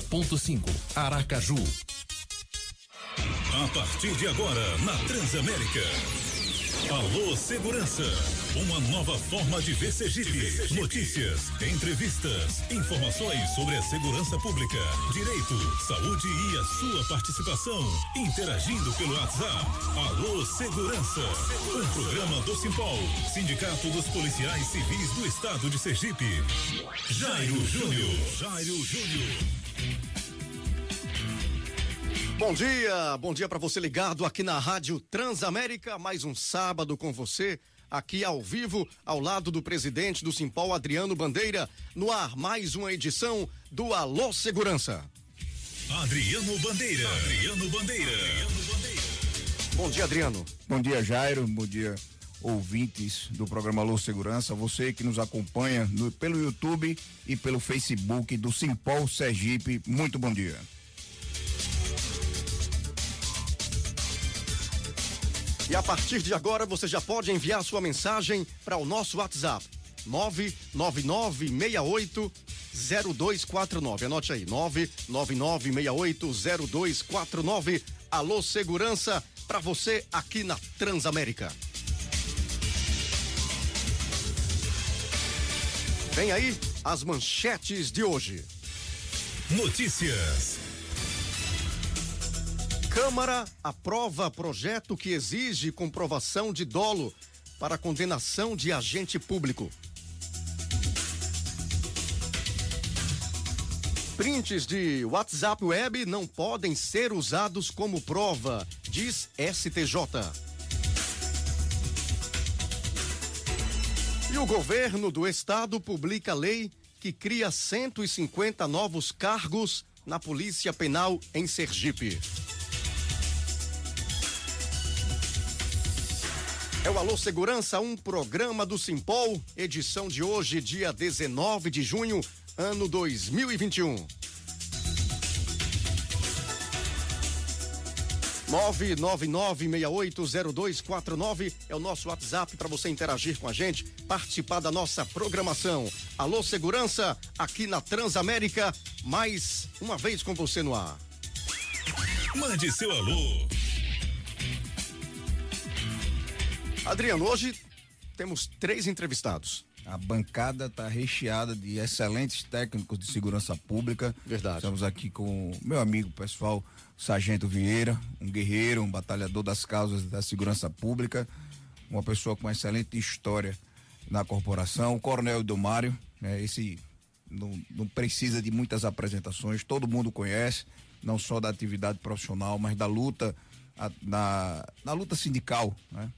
Ponto 5, Aracaju. A partir de agora, na Transamérica. Alô Segurança, uma nova forma de ver Sergipe. Notícias, entrevistas, informações sobre a segurança pública, direito, saúde e a sua participação. Interagindo pelo WhatsApp. Alô Segurança, um programa do Simpol, Sindicato dos Policiais Civis do Estado de Sergipe. Jairo Júnior, Jairo Júnior. Bom dia, bom dia para você ligado aqui na Rádio Transamérica, mais um sábado com você, aqui ao vivo, ao lado do presidente do Simpol, Adriano Bandeira, no ar mais uma edição do Alô Segurança. Adriano Bandeira, Adriano Bandeira. Adriano Bandeira. Bom dia, Adriano. Bom dia, Jairo, bom dia ouvintes do programa Alô Segurança, você que nos acompanha no, pelo YouTube e pelo Facebook do Simpol Sergipe, muito bom dia. E a partir de agora você já pode enviar sua mensagem para o nosso WhatsApp 99968 0249. Anote aí, 99968 0249. Alô Segurança para você aqui na Transamérica. Vem aí as manchetes de hoje. Notícias. Câmara aprova projeto que exige comprovação de dolo para condenação de agente público. Prints de WhatsApp Web não podem ser usados como prova, diz STJ. E o governo do estado publica lei que cria 150 novos cargos na Polícia Penal em Sergipe. É o Alô Segurança, um programa do Simpol, edição de hoje, dia 19 de junho, ano 2021. 999680249 é o nosso WhatsApp para você interagir com a gente, participar da nossa programação. Alô Segurança, aqui na Transamérica, mais uma vez com você no ar. Mande seu alô. Adriano, hoje temos três entrevistados. A bancada está recheada de excelentes técnicos de segurança pública. Verdade. Estamos aqui com meu amigo pessoal, Sargento Vieira, um guerreiro, um batalhador das causas da segurança pública, uma pessoa com excelente história na corporação, o Coronel Domário, né, esse não, não precisa de muitas apresentações, todo mundo conhece, não só da atividade profissional, mas da luta, a, na, na luta sindical, né?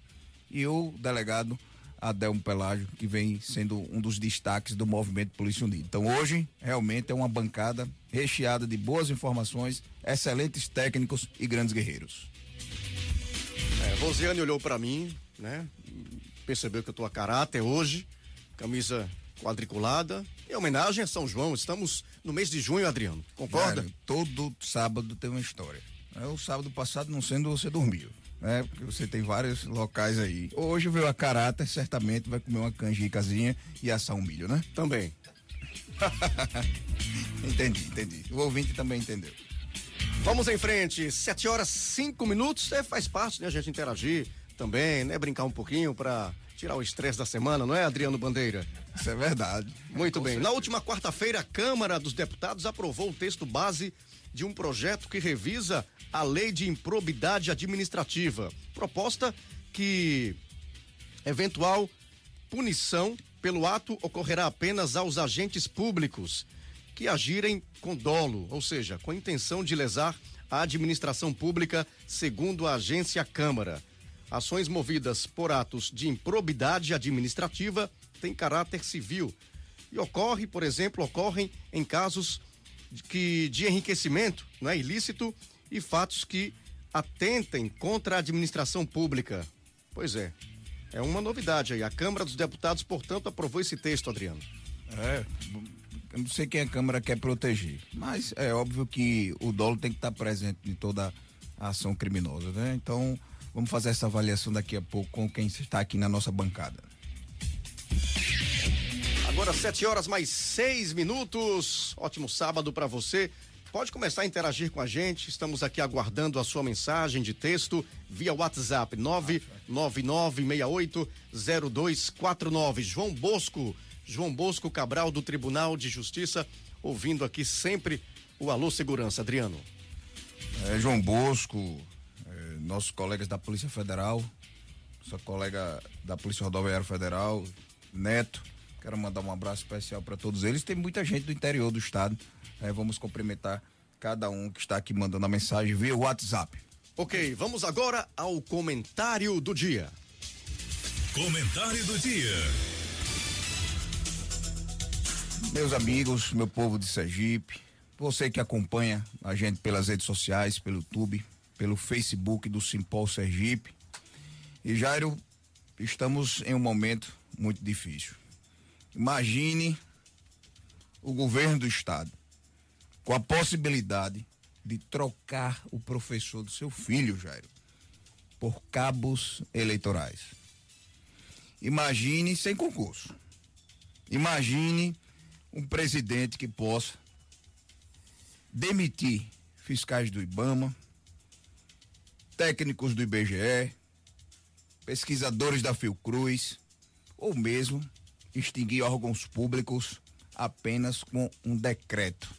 E o delegado Adelmo Pelágio, que vem sendo um dos destaques do movimento Polícia Unida. Então hoje realmente é uma bancada recheada de boas informações, excelentes técnicos e grandes guerreiros. É, Rosiane olhou para mim, né? Percebeu que eu tô a caráter hoje, camisa quadriculada, em homenagem a São João. Estamos no mês de junho, Adriano. Concorda? Velho, todo sábado tem uma história. É, o sábado passado não sendo você dormiu. Né? Porque você tem vários locais aí. Hoje veio a caráter, certamente vai comer uma canjicazinha e assar um milho, né? Também. entendi, entendi. O ouvinte também entendeu. Vamos em frente, sete horas cinco minutos, é, faz parte, né, a gente interagir também, né, brincar um pouquinho para tirar o estresse da semana, não é, Adriano Bandeira? Isso é verdade. Muito bem. Na última quarta-feira, a Câmara dos Deputados aprovou o texto base de um projeto que revisa a Lei de Improbidade Administrativa. Proposta que eventual punição pelo ato ocorrerá apenas aos agentes públicos que agirem com dolo, ou seja, com intenção de lesar a administração pública, segundo a agência Câmara. Ações movidas por atos de improbidade administrativa têm caráter civil e ocorre, por exemplo, ocorrem em casos de, que, de enriquecimento não é, ilícito e fatos que atentem contra a administração pública. Pois é, é uma novidade aí. A Câmara dos Deputados, portanto, aprovou esse texto, Adriano. É, eu não sei quem a Câmara quer proteger, mas é óbvio que o dolo tem que estar presente em toda a ação criminosa, né? Então, vamos fazer essa avaliação daqui a pouco com quem está aqui na nossa bancada. Agora, sete horas mais seis minutos. Ótimo sábado para você. Pode começar a interagir com a gente. Estamos aqui aguardando a sua mensagem de texto via WhatsApp 999680249. João Bosco, João Bosco Cabral do Tribunal de Justiça, ouvindo aqui sempre o Alô Segurança. Adriano. É, João Bosco, é, nossos colegas da Polícia Federal, nossa colega da Polícia Rodoviária Federal, Neto. Quero mandar um abraço especial para todos eles. Tem muita gente do interior do estado é, vamos cumprimentar cada um que está aqui mandando a mensagem via WhatsApp. Ok, vamos agora ao comentário do dia. Comentário do dia. Meus amigos, meu povo de Sergipe, você que acompanha a gente pelas redes sociais, pelo YouTube, pelo Facebook do Simpol Sergipe. E Jairo, estamos em um momento muito difícil. Imagine o governo do estado com a possibilidade de trocar o professor do seu filho, Jairo, por cabos eleitorais. Imagine sem concurso. Imagine um presidente que possa demitir fiscais do IBAMA, técnicos do IBGE, pesquisadores da Fiocruz, ou mesmo extinguir órgãos públicos apenas com um decreto.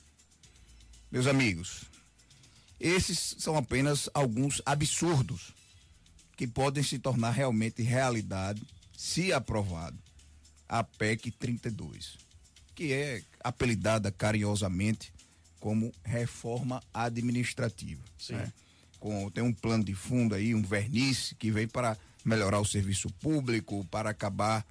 Meus amigos, esses são apenas alguns absurdos que podem se tornar realmente realidade se aprovado a PEC 32, que é apelidada carinhosamente como reforma administrativa. Né? Com, tem um plano de fundo aí, um verniz que vem para melhorar o serviço público, para acabar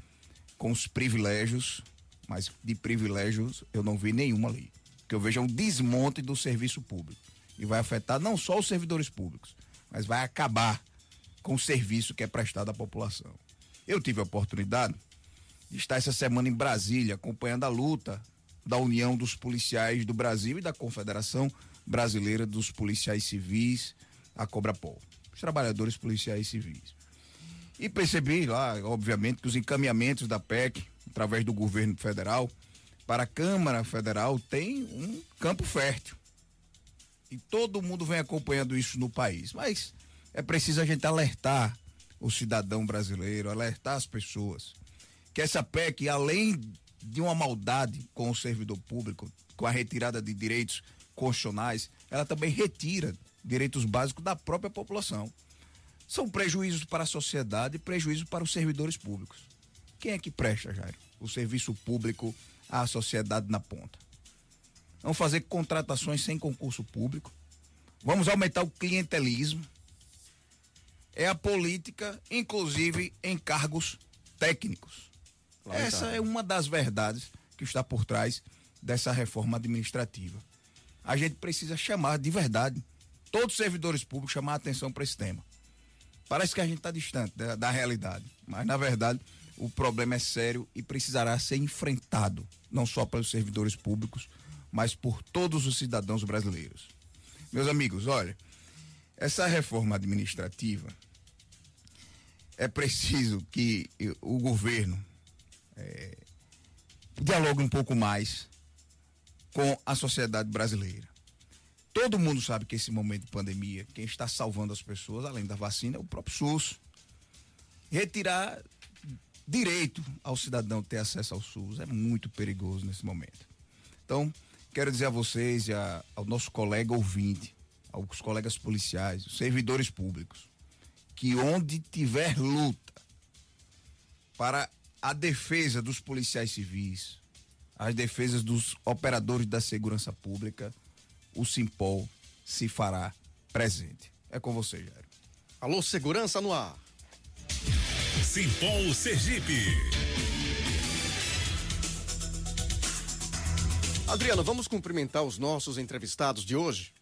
com os privilégios, mas de privilégios eu não vi nenhum ali que eu vejo é um desmonte do serviço público. E vai afetar não só os servidores públicos, mas vai acabar com o serviço que é prestado à população. Eu tive a oportunidade estar essa semana em Brasília, acompanhando a luta da União dos Policiais do Brasil e da Confederação Brasileira dos Policiais Civis, a Cobrapol, os trabalhadores policiais civis. E percebi lá, obviamente, que os encaminhamentos da PEC, através do governo federal, para a Câmara Federal tem um campo fértil. E todo mundo vem acompanhando isso no país. Mas é preciso a gente alertar o cidadão brasileiro, alertar as pessoas que essa PEC, além de uma maldade com o servidor público, com a retirada de direitos constitucionais, ela também retira direitos básicos da própria população. São prejuízos para a sociedade e prejuízos para os servidores públicos. Quem é que presta, Jairo? O serviço público à sociedade na ponta. Vamos fazer contratações sem concurso público. Vamos aumentar o clientelismo. É a política, inclusive em cargos técnicos. Essa é uma das verdades que está por trás dessa reforma administrativa. A gente precisa chamar de verdade todos os servidores públicos chamar a atenção para esse tema. Parece que a gente está distante da, da realidade, mas na verdade o problema é sério e precisará ser enfrentado, não só pelos servidores públicos, mas por todos os cidadãos brasileiros. Meus amigos, olha, essa reforma administrativa é preciso que o governo é, dialogue um pouco mais com a sociedade brasileira. Todo mundo sabe que esse momento de pandemia, quem está salvando as pessoas, além da vacina, é o próprio SUS. Retirar direito ao cidadão ter acesso ao SUS é muito perigoso nesse momento. Então, quero dizer a vocês e a, ao nosso colega ouvinte, aos colegas policiais, os servidores públicos, que onde tiver luta para a defesa dos policiais civis, as defesas dos operadores da segurança pública, o Simpol se fará presente. É com você, Jairo. Alô, segurança no ar. Simpol Sergipe. Adriano, vamos cumprimentar os nossos entrevistados de hoje?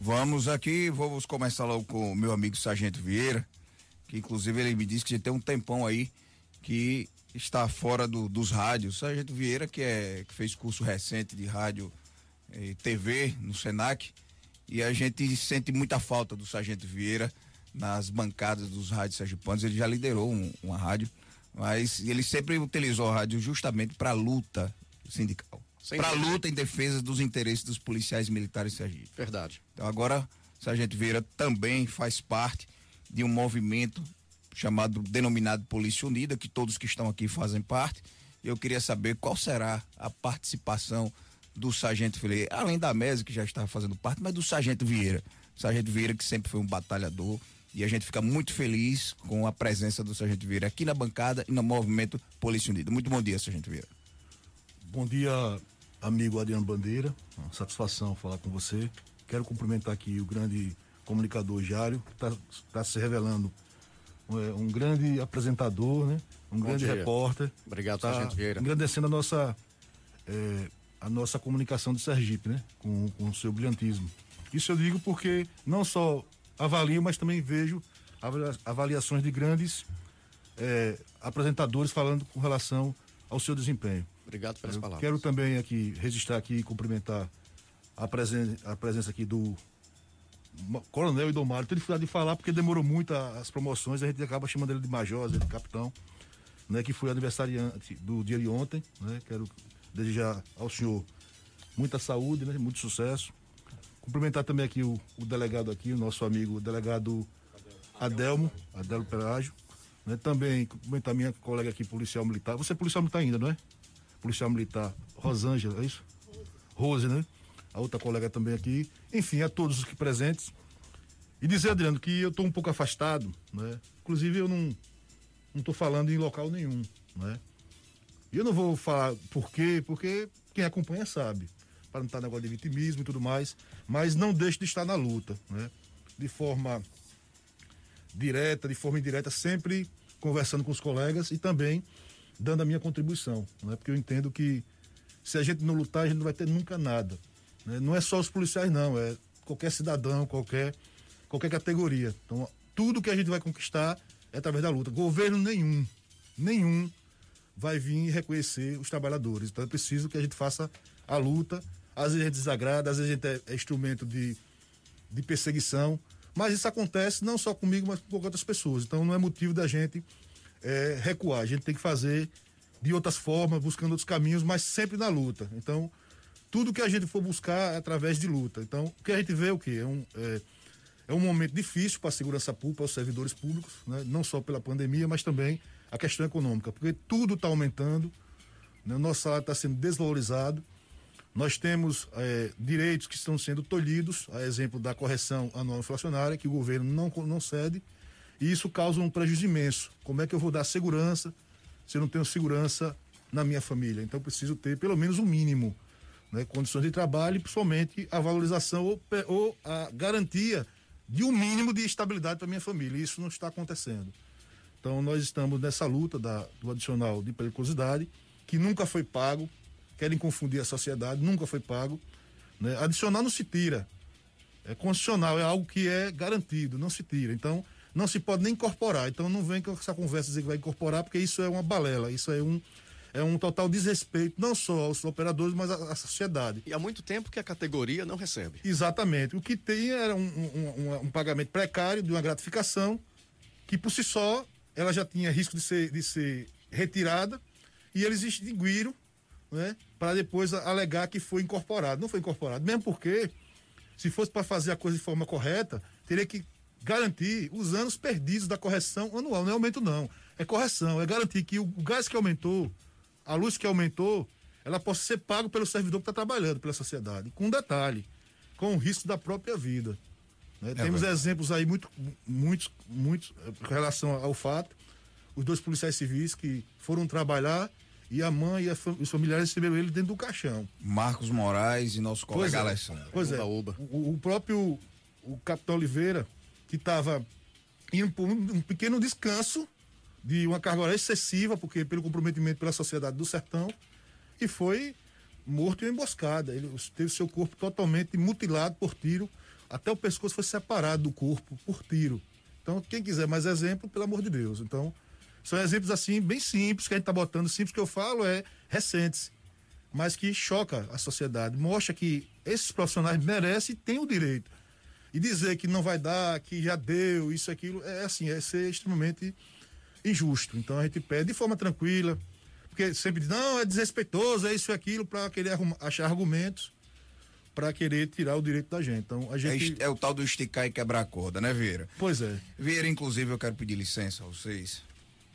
Vamos aqui, vamos começar logo com o meu amigo Sargento Vieira, que inclusive ele me disse que já tem um tempão aí que está fora do, dos rádios. Sargento Vieira, que, é, que fez curso recente de rádio e TV no Senac, e a gente sente muita falta do Sargento Vieira nas bancadas dos rádios sergipanos, ele já liderou um, uma rádio, mas ele sempre utilizou a rádio justamente para a luta sindical. para a luta em defesa dos interesses dos policiais militares Sergipe. Verdade. Então agora, Sargento Vieira também faz parte de um movimento chamado denominado Polícia Unida, que todos que estão aqui fazem parte. Eu queria saber qual será a participação do Sargento Vieira, além da mesa que já estava fazendo parte, mas do Sargento Vieira. Sargento Vieira que sempre foi um batalhador e a gente fica muito feliz com a presença do Sargento Vieira aqui na bancada e no movimento Polícia Unida. Muito bom dia, Sargento Vieira. Bom dia, amigo Adriano Bandeira. Uma satisfação falar com você. Quero cumprimentar aqui o grande comunicador Jário, que está tá se revelando um grande apresentador, né? um Bom grande dia. repórter. Obrigado, tá Sargento Vieira. Engrandecendo a nossa, é, a nossa comunicação do Sergipe, né? com, com o seu brilhantismo. Isso eu digo porque não só avalio, mas também vejo avaliações de grandes é, apresentadores falando com relação ao seu desempenho. Obrigado pelas eu palavras. Quero também aqui registrar aqui e cumprimentar a, presen a presença aqui do Coronel Idomário. Tenho dificuldade de falar porque demorou muito as promoções, a gente acaba chamando ele de major, de capitão, né, que foi aniversariante do dia de ontem. Né, quero desejar ao senhor muita saúde, né, muito sucesso. Cumprimentar também aqui o, o delegado aqui, o nosso amigo o delegado Adelmo, Adelmo Pelágio. Né, também cumprimentar minha colega aqui, policial militar. Você é policial militar ainda, não é? Policial militar Rosângela, é isso? Rose, né? A outra colega também aqui. Enfim, a todos os que presentes. E dizer, Adriano, que eu estou um pouco afastado, né? Inclusive, eu não não estou falando em local nenhum, né? E eu não vou falar por quê, porque quem acompanha sabe, para não estar negócio de vitimismo e tudo mais, mas não deixe de estar na luta, né? De forma direta, de forma indireta, sempre conversando com os colegas e também dando a minha contribuição, né? Porque eu entendo que se a gente não lutar, a gente não vai ter nunca nada. Né? Não é só os policiais, não, é qualquer cidadão, qualquer, qualquer categoria. Então, tudo que a gente vai conquistar é através da luta. Governo nenhum, nenhum vai vir reconhecer os trabalhadores. Então é preciso que a gente faça a luta. Às vezes a gente desagrada, às vezes a gente é, é instrumento de, de perseguição. Mas isso acontece não só comigo, mas com outras pessoas. Então não é motivo da gente é, recuar. A gente tem que fazer de outras formas, buscando outros caminhos, mas sempre na luta. Então, tudo que a gente for buscar é através de luta. Então, o que a gente vê é o quê? É um, é, é um momento difícil para a segurança pública, para os servidores públicos, né? não só pela pandemia, mas também a questão econômica, porque tudo está aumentando, né? o nosso salário está sendo desvalorizado, nós temos é, direitos que estão sendo tolhidos, a exemplo da correção anual inflacionária, que o governo não, não cede, e isso causa um prejuízo imenso. Como é que eu vou dar segurança se eu não tenho segurança na minha família? Então, preciso ter pelo menos o um mínimo. Né, condições de trabalho e principalmente a valorização ou, ou a garantia de um mínimo de estabilidade para minha família. Isso não está acontecendo. Então nós estamos nessa luta da, do adicional de periculosidade, que nunca foi pago, querem confundir a sociedade, nunca foi pago. Né? Adicional não se tira. É constitucional, é algo que é garantido, não se tira. Então, não se pode nem incorporar. Então não vem com essa conversa dizer que vai incorporar, porque isso é uma balela, isso é um, é um total desrespeito, não só aos operadores, mas à, à, sociedade. E há muito tempo que a categoria não recebe. Exatamente. O que tem era um, um, um, pagamento precário de uma gratificação, que por si só ela já tinha risco de ser, de ser retirada, e eles extinguiram né, para depois alegar que foi incorporado. Não foi incorporado, mesmo porque, se fosse para fazer a coisa de forma correta, teria que garantir os anos perdidos da correção anual. Não é aumento, não. É correção. É garantir que o gás que aumentou a luz que aumentou, ela possa ser paga pelo servidor que está trabalhando pela sociedade. Com um detalhe, com o risco da própria vida. Né? É Temos verdade. exemplos aí muito, muitos, muitos em relação ao fato. Os dois policiais civis que foram trabalhar e a mãe e a, os familiares receberam ele dentro do caixão. Marcos Moraes e nosso colega pois é, Alessandro. Pois é. O, o, próprio o capitão Oliveira, que estava indo por um, um pequeno descanso, de uma carga horária excessiva, porque pelo comprometimento pela sociedade do sertão, e foi morto em emboscada. Ele teve seu corpo totalmente mutilado por tiro, até o pescoço foi separado do corpo por tiro. Então, quem quiser mais exemplo, pelo amor de Deus. Então, são exemplos assim, bem simples, que a gente está botando, simples que eu falo é recentes, mas que choca a sociedade, mostra que esses profissionais merecem e têm o direito. E dizer que não vai dar, que já deu, isso, aquilo, é assim, é ser extremamente injusto. Então a gente pede de forma tranquila, porque sempre diz, não, é desrespeitoso, é isso e aquilo, para querer arrumar, achar argumentos para querer tirar o direito da gente. Então, a É, gente. est- é o tal do esticar e quebrar a corda, né, Vieira? Pois é. Vieira, inclusive, eu quero pedir licença a vocês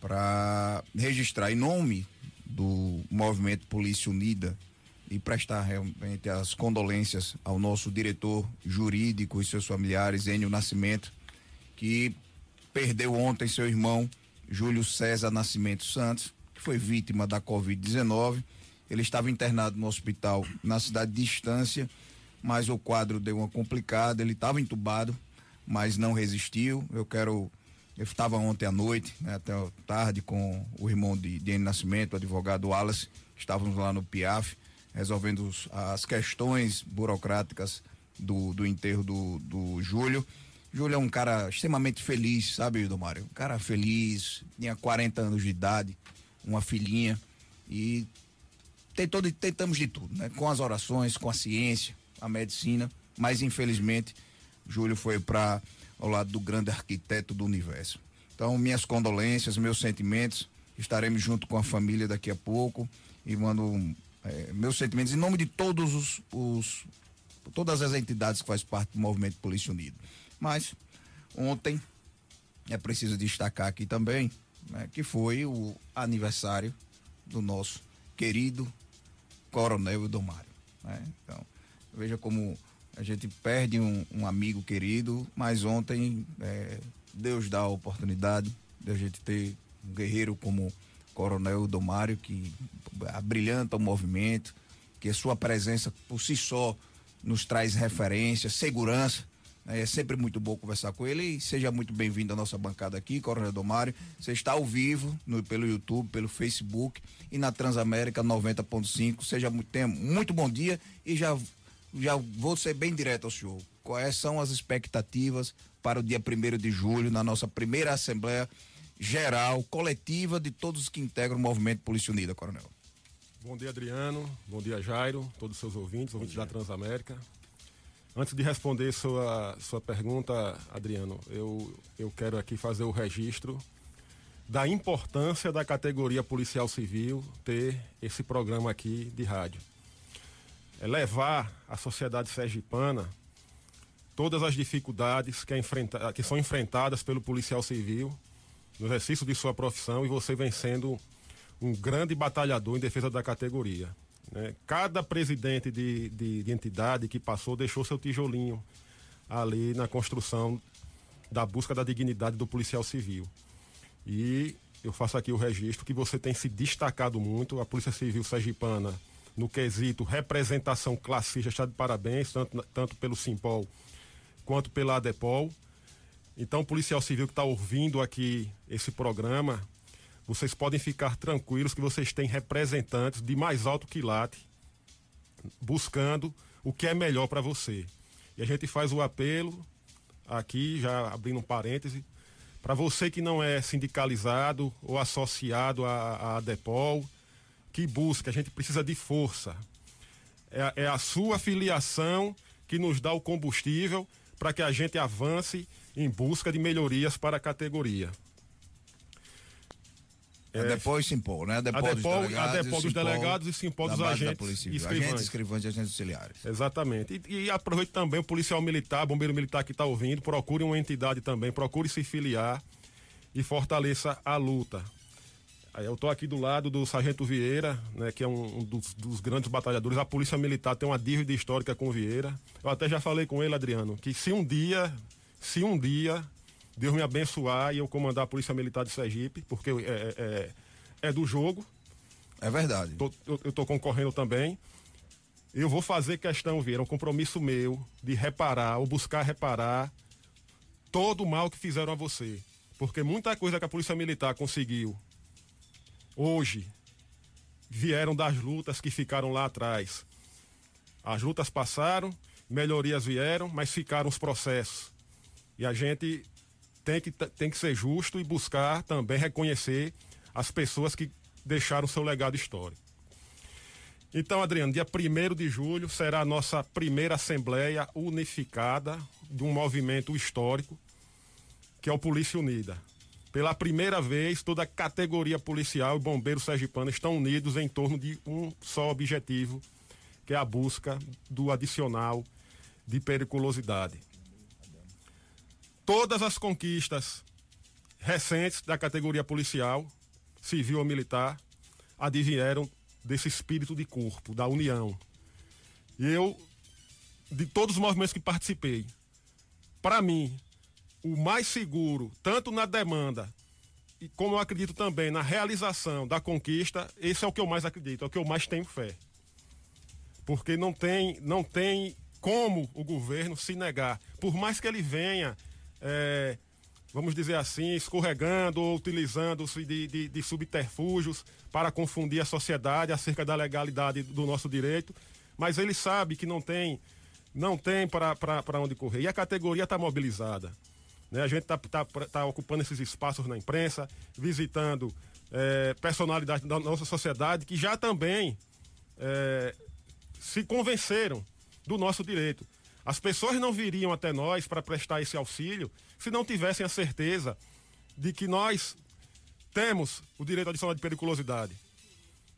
para registrar em nome do Movimento Polícia Unida e prestar realmente as condolências ao nosso diretor jurídico e seus familiares, Enio Nascimento, que perdeu ontem seu irmão, Júlio César Nascimento Santos, que foi vítima da Covid-19. Ele estava internado no hospital na cidade de Estância, mas o quadro deu uma complicada, ele estava entubado, mas não resistiu. Eu quero. Eu estava ontem à noite, né, até tarde, com o irmão de, Nascimento, o advogado Wallace. Estávamos lá no PIAF, resolvendo os- as questões burocráticas do, do enterro do, do Júlio. Júlio é um cara extremamente feliz, sabe, Domário? Um cara feliz, tinha 40 anos de idade, uma filhinha e tentou tentamos de tudo, né? Com as orações, com a ciência, a medicina, mas infelizmente Júlio foi para ao lado do grande arquiteto do universo. Então, minhas condolências, meus sentimentos, estaremos junto com a família daqui a pouco e mando eh, meus sentimentos em nome de todos os, os todas as entidades que fazem parte do movimento Polícia Unido. Mas ontem é preciso destacar aqui também né, que foi o aniversário do nosso querido Coronel Idomário. Né? Então, veja como a gente perde um, um amigo querido, mas ontem eh, Deus dá a oportunidade de a gente ter um guerreiro como Coronel Idomário, que brilhanta o movimento, que a sua presença por si só nos traz referência, segurança. É sempre muito bom conversar com ele e seja muito bem-vindo à nossa bancada aqui, Coronel Domário. Você está ao vivo no, pelo YouTube, pelo Facebook e na Transamérica 90.5. Seja muito, tenha muito bom dia e já, já vou ser bem direto ao senhor. Quais são as expectativas para o dia 1 de julho, na nossa primeira Assembleia Geral, coletiva de todos os que integram o movimento Polícia Unida, Coronel? Bom dia, Adriano. Bom dia, Jairo, todos os seus ouvintes, ouvintes da Transamérica. Antes de responder sua, sua pergunta, Adriano, eu, eu quero aqui fazer o registro da importância da categoria policial civil ter esse programa aqui de rádio. É levar à sociedade sergipana todas as dificuldades que, é enfrenta- que são enfrentadas pelo policial civil no exercício de sua profissão e você vem sendo um grande batalhador em defesa da categoria. Né? Cada presidente de, de- de entidade que passou deixou seu tijolinho ali na construção da busca da dignidade do policial civil. E eu faço aqui o registro que você tem se destacado muito, a Polícia Civil Sergipana, no quesito representação classista, está de parabéns, tanto, tanto pelo Simpol quanto pela ADEPOL. Então, policial civil que está ouvindo aqui esse programa, vocês podem ficar tranquilos que vocês têm representantes de mais alto quilate buscando o que é melhor para você. E a gente faz o apelo aqui, já abrindo um parêntese, para você que não é sindicalizado ou associado à, à DEPOL, que busca, a gente precisa de força. É, é a sua filiação que nos dá o combustível para que a gente avance em busca de melhorias para a categoria. É, depois Simpol, né? A Depol, a dos Depol- delegados, a Depol e dos delegados e Simpol da dos agentes Civil. escrivães. Agentes, escrivães e agentes auxiliares. Exatamente. E, e aproveito também o policial militar, bombeiro militar que está ouvindo, procure uma entidade também, procure se filiar e fortaleça a luta. Eu estou aqui do lado do Sargento Vieira, né, que é um, um dos, dos grandes batalhadores. A Polícia Militar tem uma dívida histórica com o Vieira. Eu até já falei com ele, Adriano, que se um dia, se um dia Deus me abençoar e eu comandar a Polícia Militar de Sergipe, porque é, é, é do jogo, É verdade. tô- eu, eu tô concorrendo também. Eu vou fazer questão, Vieira, um compromisso meu de reparar ou buscar reparar todo o mal que fizeram a você. Porque muita coisa que a Polícia Militar conseguiu hoje vieram das lutas que ficaram lá atrás. As lutas passaram, melhorias vieram, mas ficaram os processos. E a gente tem que, tem que ser justo e buscar também reconhecer as pessoas que deixaram seu legado histórico. Então, Adriano, dia 1 de julho será a nossa primeira Assembleia Unificada de um movimento histórico, que é o Polícia Unida. Pela primeira vez, toda a categoria policial e bombeiro sergipano estão unidos em torno de um só objetivo, que é a busca do adicional de periculosidade. Todas as conquistas recentes da categoria policial, civil ou militar, advieram desse espírito de corpo, da união. E eu, de todos os movimentos que participei, para mim, o mais seguro, tanto na demanda, e como eu acredito também na realização da conquista, esse é o que eu mais acredito, é o que eu mais tenho fé. Porque não tem, não tem como o governo se negar, por mais que ele venha, é, vamos dizer assim, escorregando ou utilizando-se de, de, de subterfúgios para confundir a sociedade acerca da legalidade do nosso direito, mas ele sabe que não tem, não tem para onde correr. E a categoria está mobilizada. Né? A gente está tá, tá ocupando esses espaços na imprensa, visitando é, personalidades da nossa sociedade que já também é, se convenceram do nosso direito. As pessoas não viriam até nós para prestar esse auxílio se não tivessem a certeza de que nós temos o direito adicional de periculosidade.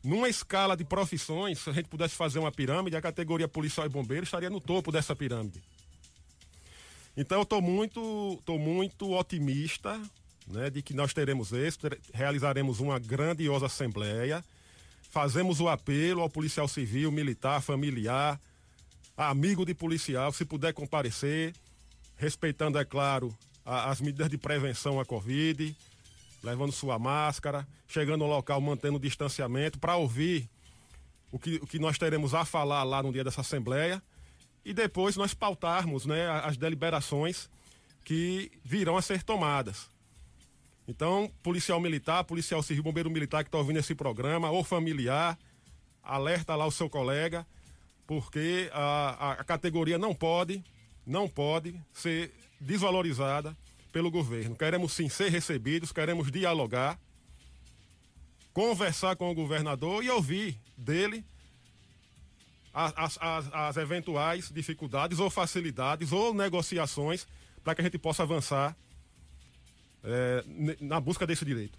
Numa escala de profissões, se a gente pudesse fazer uma pirâmide, a categoria policial e bombeiro estaria no topo dessa pirâmide. Então eu estou muito, tô muito otimista né, de que nós teremos êxito, realizaremos uma grandiosa assembleia, fazemos o apelo ao policial civil, militar, familiar, amigo de policial, se puder comparecer, respeitando, é claro, a, as medidas de prevenção à Covid, levando sua máscara, chegando ao local mantendo o distanciamento, para ouvir o que, o que nós teremos a falar lá no dia dessa assembleia e depois nós pautarmos né, as deliberações que virão a ser tomadas. Então, policial militar, policial civil, bombeiro militar que está ouvindo esse programa, ou familiar, alerta lá o seu colega, porque a, a categoria não pode, não pode ser desvalorizada pelo governo. Queremos sim ser recebidos, queremos dialogar, conversar com o governador e ouvir dele as, as, as eventuais dificuldades ou facilidades ou negociações para que a gente possa avançar é, na busca desse direito.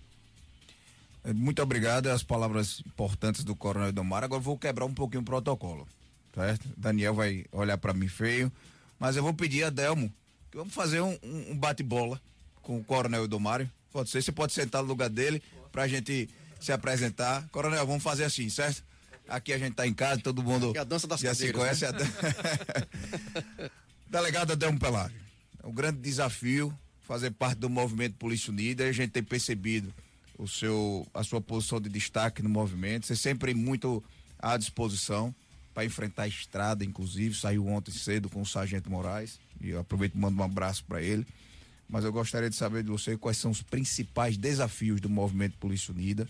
É, muito obrigado, as palavras importantes do Coronel Domar. Agora vou quebrar um pouquinho o protocolo, certo? Daniel vai olhar para mim feio, mas eu vou pedir a Delmo que vamos fazer um, um bate-bola com o Coronel Domário. Pode ser, você pode sentar no lugar dele para a gente se apresentar. Coronel, vamos fazer assim, certo? Aqui a gente tá em casa, todo mundo é a dança das já cadeiras, se conhece. Né? A... Delegado Adelmo Pelágio. É um grande desafio fazer parte do movimento Polícia Unida a gente tem percebido o seu, a sua posição de destaque no movimento. Você sempre muito à disposição para enfrentar a estrada, inclusive. Saiu ontem cedo com o Sargento Moraes. E eu aproveito e mando um abraço para ele. Mas eu gostaria de saber de você quais são os principais desafios do movimento Polícia Unida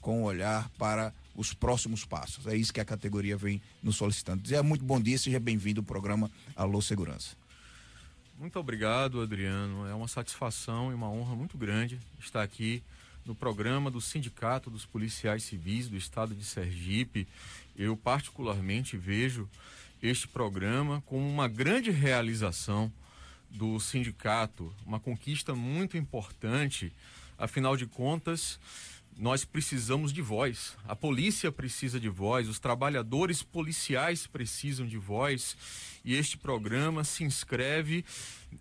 com um olhar para os próximos passos. É isso que a categoria vem nos solicitando. Dizer muito bom dia, seja bem-vindo ao programa Alô Segurança. Muito obrigado, Adriano. É uma satisfação e uma honra muito grande estar aqui no programa do Sindicato dos Policiais Civis do Estado de Sergipe. Eu, particularmente, vejo este programa como uma grande realização do sindicato, uma conquista muito importante. Afinal de contas, nós precisamos de voz. A polícia precisa de voz, os trabalhadores policiais precisam de voz. E este programa se inscreve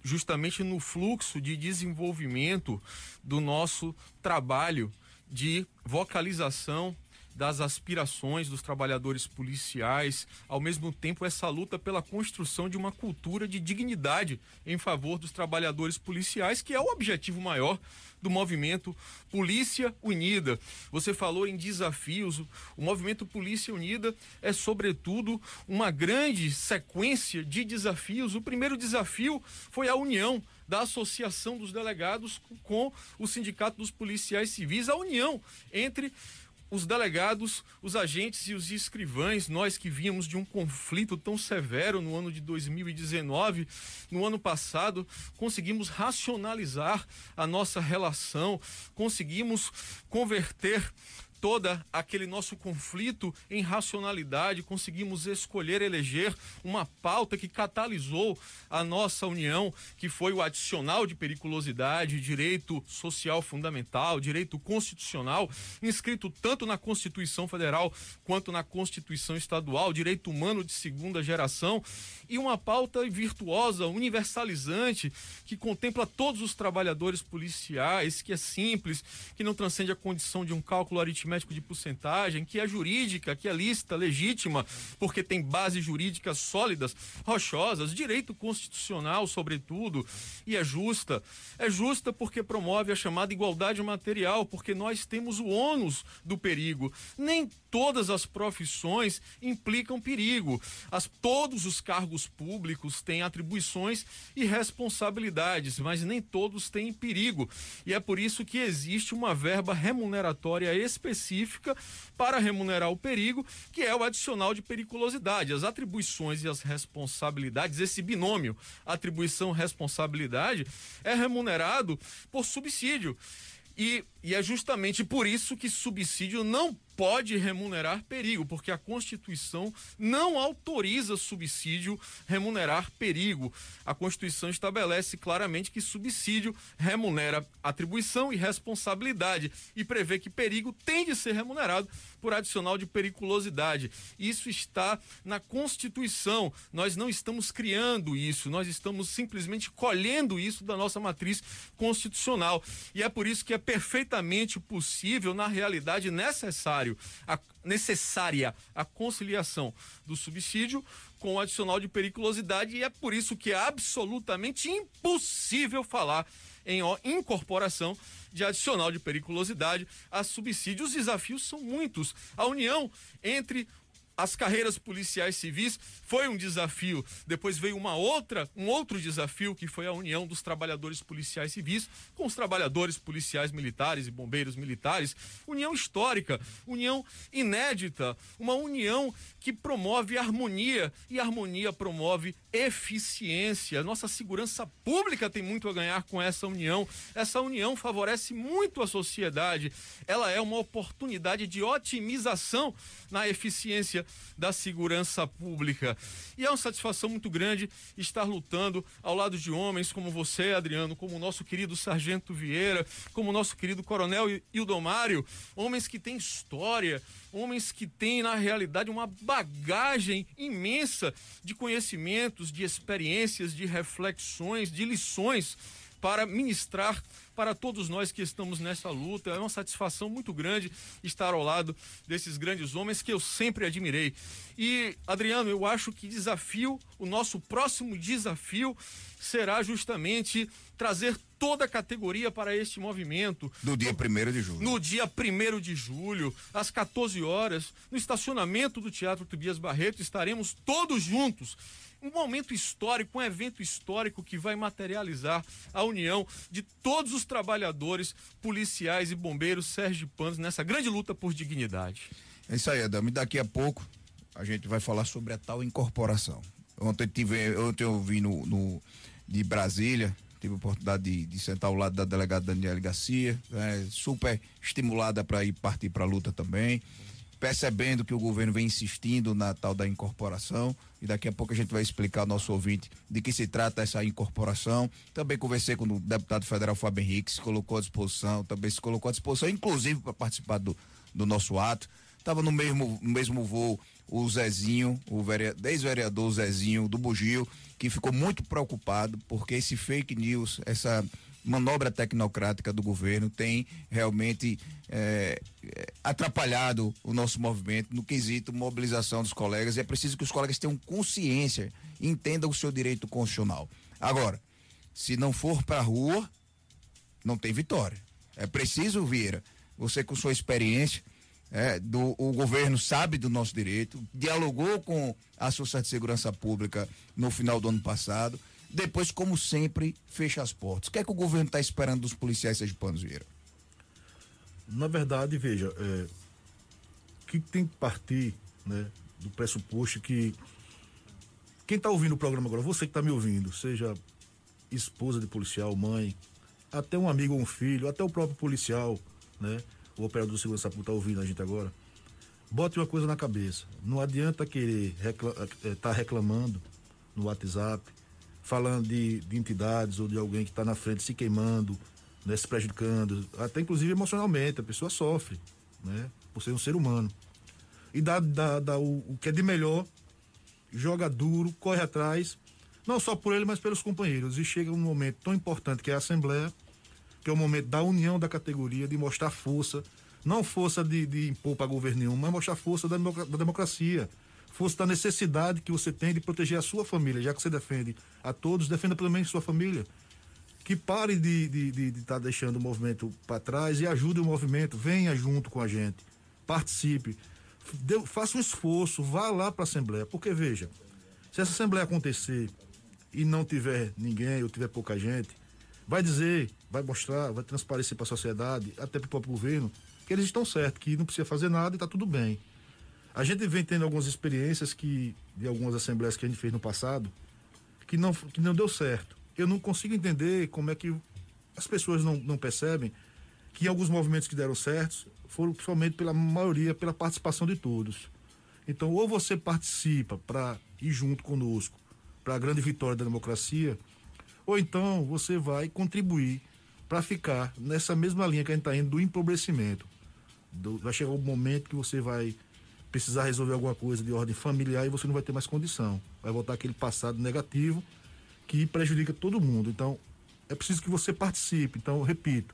justamente no fluxo de desenvolvimento do nosso trabalho de vocalização das aspirações dos trabalhadores policiais, ao mesmo tempo essa luta pela construção de uma cultura de dignidade em favor dos trabalhadores policiais, que é o objetivo maior do movimento Polícia Unida. Você falou em desafios, o movimento Polícia Unida é, sobretudo, uma grande sequência de desafios. O primeiro desafio foi a união da Associação dos Delegados com o Sindicato dos Policiais Civis, a união entre os delegados, os agentes e os escrivães, nós que vínhamos de um conflito tão severo no ano de 2019, no ano passado, conseguimos racionalizar a nossa relação, conseguimos converter toda aquele nosso conflito em racionalidade conseguimos escolher eleger uma pauta que catalisou a nossa união, que foi o adicional de periculosidade, direito social fundamental, direito constitucional, inscrito tanto na Constituição Federal quanto na Constituição Estadual, direito humano de segunda geração e uma pauta virtuosa, universalizante, que contempla todos os trabalhadores policiais, que é simples, que não transcende a condição de um cálculo aritmético de porcentagem, que é jurídica, que é lícita, legítima, porque tem bases jurídicas sólidas, rochosas, direito constitucional, sobretudo, e é justa. É justa porque promove a chamada igualdade material, porque nós temos o ônus do perigo. Nem todas as profissões implicam perigo. As, todos os cargos públicos têm atribuições e responsabilidades, mas nem todos têm perigo. E é por isso que existe uma verba remuneratória específica para remunerar o perigo, que é o adicional de periculosidade. As atribuições e as responsabilidades, esse binômio atribuição-responsabilidade, é remunerado por subsídio. E, e, é justamente por isso que subsídio não pode remunerar perigo, porque a Constituição não autoriza subsídio remunerar perigo. A Constituição estabelece claramente que subsídio remunera atribuição e responsabilidade e prevê que perigo tem de ser remunerado por adicional de periculosidade. Isso está na Constituição. Nós não estamos criando isso, nós estamos simplesmente colhendo isso da nossa matriz constitucional. E é por isso que é perfeitamente possível, na realidade necessário, a, necessária a conciliação do subsídio com o adicional de periculosidade e é por isso que é absolutamente impossível falar em incorporação de adicional de periculosidade a subsídio. Os desafios são muitos. A união entre as carreiras policiais civis foi um desafio. Depois veio uma outra, um outro desafio que foi a união dos trabalhadores policiais civis com os trabalhadores policiais militares e bombeiros militares. União histórica, união inédita, uma união que promove harmonia e harmonia promove eficiência. Nossa segurança pública tem muito a ganhar com essa união. Essa união favorece muito a sociedade. Ela é uma oportunidade de otimização na eficiência da segurança pública. E é uma satisfação muito grande estar lutando ao lado de homens como você, Adriano, como o nosso querido Sargento Vieira, como o nosso querido Coronel Ildomário, homens que têm história, homens que têm, na realidade, uma bagagem imensa de conhecimentos, de experiências, de reflexões, de lições para ministrar para todos nós que estamos nessa luta. É uma satisfação muito grande estar ao lado desses grandes homens que eu sempre admirei. E, Adriano, eu acho que desafio, o nosso próximo desafio será justamente trazer toda a categoria para este movimento. No dia 1 de julho. No dia 1 de julho, às 14 horas, no estacionamento do Teatro Tobias Barreto, estaremos todos juntos um momento histórico, um evento histórico que vai materializar a união de todos os trabalhadores, policiais e bombeiros sergipanos nessa grande luta por dignidade. É isso aí, Adamo. E daqui a pouco a gente vai falar sobre a tal incorporação. Ontem, tive, ontem eu vi no, no de Brasília, tive a oportunidade de, de, sentar ao lado da delegada Daniela Garcia, né, super estimulada para ir partir para a luta também percebendo que o governo vem insistindo na tal da incorporação e daqui a pouco a gente vai explicar ao nosso ouvinte de que se trata essa incorporação. Também conversei com o deputado federal Fábio Henrique, se colocou à disposição, também se colocou à disposição, inclusive para participar do, do nosso ato. Estava no mesmo, no mesmo voo o Zezinho, o ex-vereador Zezinho do Bugio, que ficou muito preocupado porque esse fake news, essa manobra tecnocrática do governo tem realmente é, atrapalhado o nosso movimento no quesito mobilização dos colegas e é preciso que os colegas tenham consciência entendam o seu direito constitucional. Agora, se não for para a rua, não tem vitória. É preciso, Vieira, você com sua experiência, é, do, o governo sabe do nosso direito, dialogou com a Associação de Segurança Pública no final do ano passado depois, como sempre, fecha as portas. O que é que o governo está esperando dos policiais sergipanos, Vieira? Na verdade, veja, é, que tem que partir né, do pressuposto que quem está ouvindo o programa agora, você que está me ouvindo, seja esposa de policial, mãe, até um amigo ou um filho, até o próprio policial, né? O operador de segurança pública está ouvindo a gente agora, bote uma coisa na cabeça. Não adianta querer estar eh, tá reclamando no WhatsApp, falando de, de entidades ou de alguém que está na frente se queimando, né, se prejudicando, até inclusive emocionalmente, a pessoa sofre, né, por ser um ser humano. E dá, dá, dá o, o que é de melhor, joga duro, corre atrás, não só por ele, mas pelos companheiros. E chega um momento tão importante que é a Assembleia, que é o momento da união da categoria, de mostrar força, não força de, de impor para governo nenhum, mas mostrar força da, da democracia, força da necessidade que você tem de proteger a sua família, já que você defende a todos, defenda também a sua família. Que pare de estar de, de, de tá deixando o movimento para trás e ajude o movimento, venha junto com a gente, participe, faça um esforço, vá lá para a Assembleia, porque veja, se essa Assembleia acontecer e não tiver ninguém ou tiver pouca gente, vai dizer, vai mostrar, vai transparecer para a sociedade, até para o próprio governo, que eles estão certos, que não precisa fazer nada e está tudo bem. A gente vem tendo algumas experiências que de algumas assembleias que a gente fez no passado que não, que não deu certo. Eu não consigo entender como é que as pessoas não, não percebem que alguns movimentos que deram certo foram somente pela maioria, pela participação de todos. Então, ou você participa para ir junto conosco para a grande vitória da democracia, ou então você vai contribuir para ficar nessa mesma linha que a gente está indo do empobrecimento. Do, vai chegar um momento que você vai precisar resolver alguma coisa de ordem familiar e você não vai ter mais condição. Vai voltar aquele passado negativo que prejudica todo mundo. Então, é preciso que você participe. Então, repito,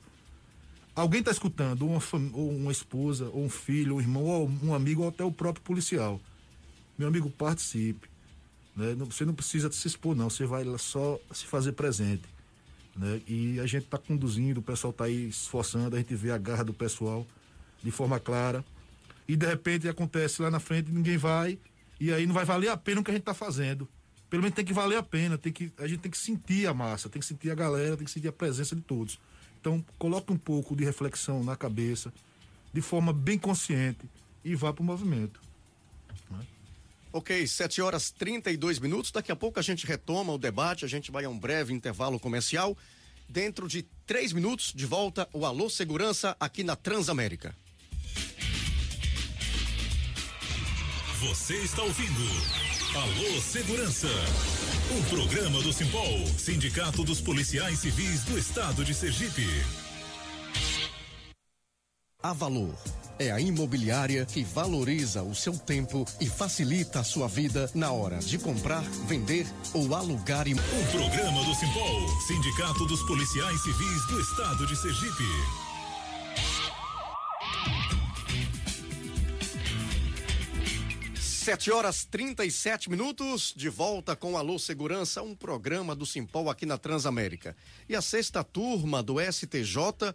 alguém está escutando, uma, ou uma esposa, ou um filho, um irmão, ou um amigo, ou até o próprio policial. Meu amigo, participe. Né? Você não precisa se expor, não. Você vai só se fazer presente. Né? E a gente está conduzindo, o pessoal está aí esforçando, a gente vê a garra do pessoal de forma clara e de repente acontece lá na frente ninguém vai e aí não vai valer a pena o que a gente está fazendo. Pelo menos tem que valer a pena, tem que, a gente tem que sentir a massa, tem que sentir a galera, tem que sentir a presença de todos. Então, coloque um pouco de reflexão na cabeça, de forma bem consciente e vá para o movimento. Ok, 7 horas 32 minutos. Daqui a pouco a gente retoma o debate, a gente vai a um breve intervalo comercial. Dentro de três minutos, de volta o Alô Segurança aqui na Transamérica. Você está ouvindo Alô Segurança, um programa do Simpol, Sindicato dos Policiais Civis do Estado de Sergipe. A Valor é a imobiliária que valoriza o seu tempo e facilita a sua vida na hora de comprar, vender ou alugar. Um programa do Simpol, Sindicato dos Policiais Civis do Estado de Sergipe. Sete horas 37 minutos, de volta com Alô Segurança, um programa do Simpol aqui na Transamérica. E a sexta turma do STJ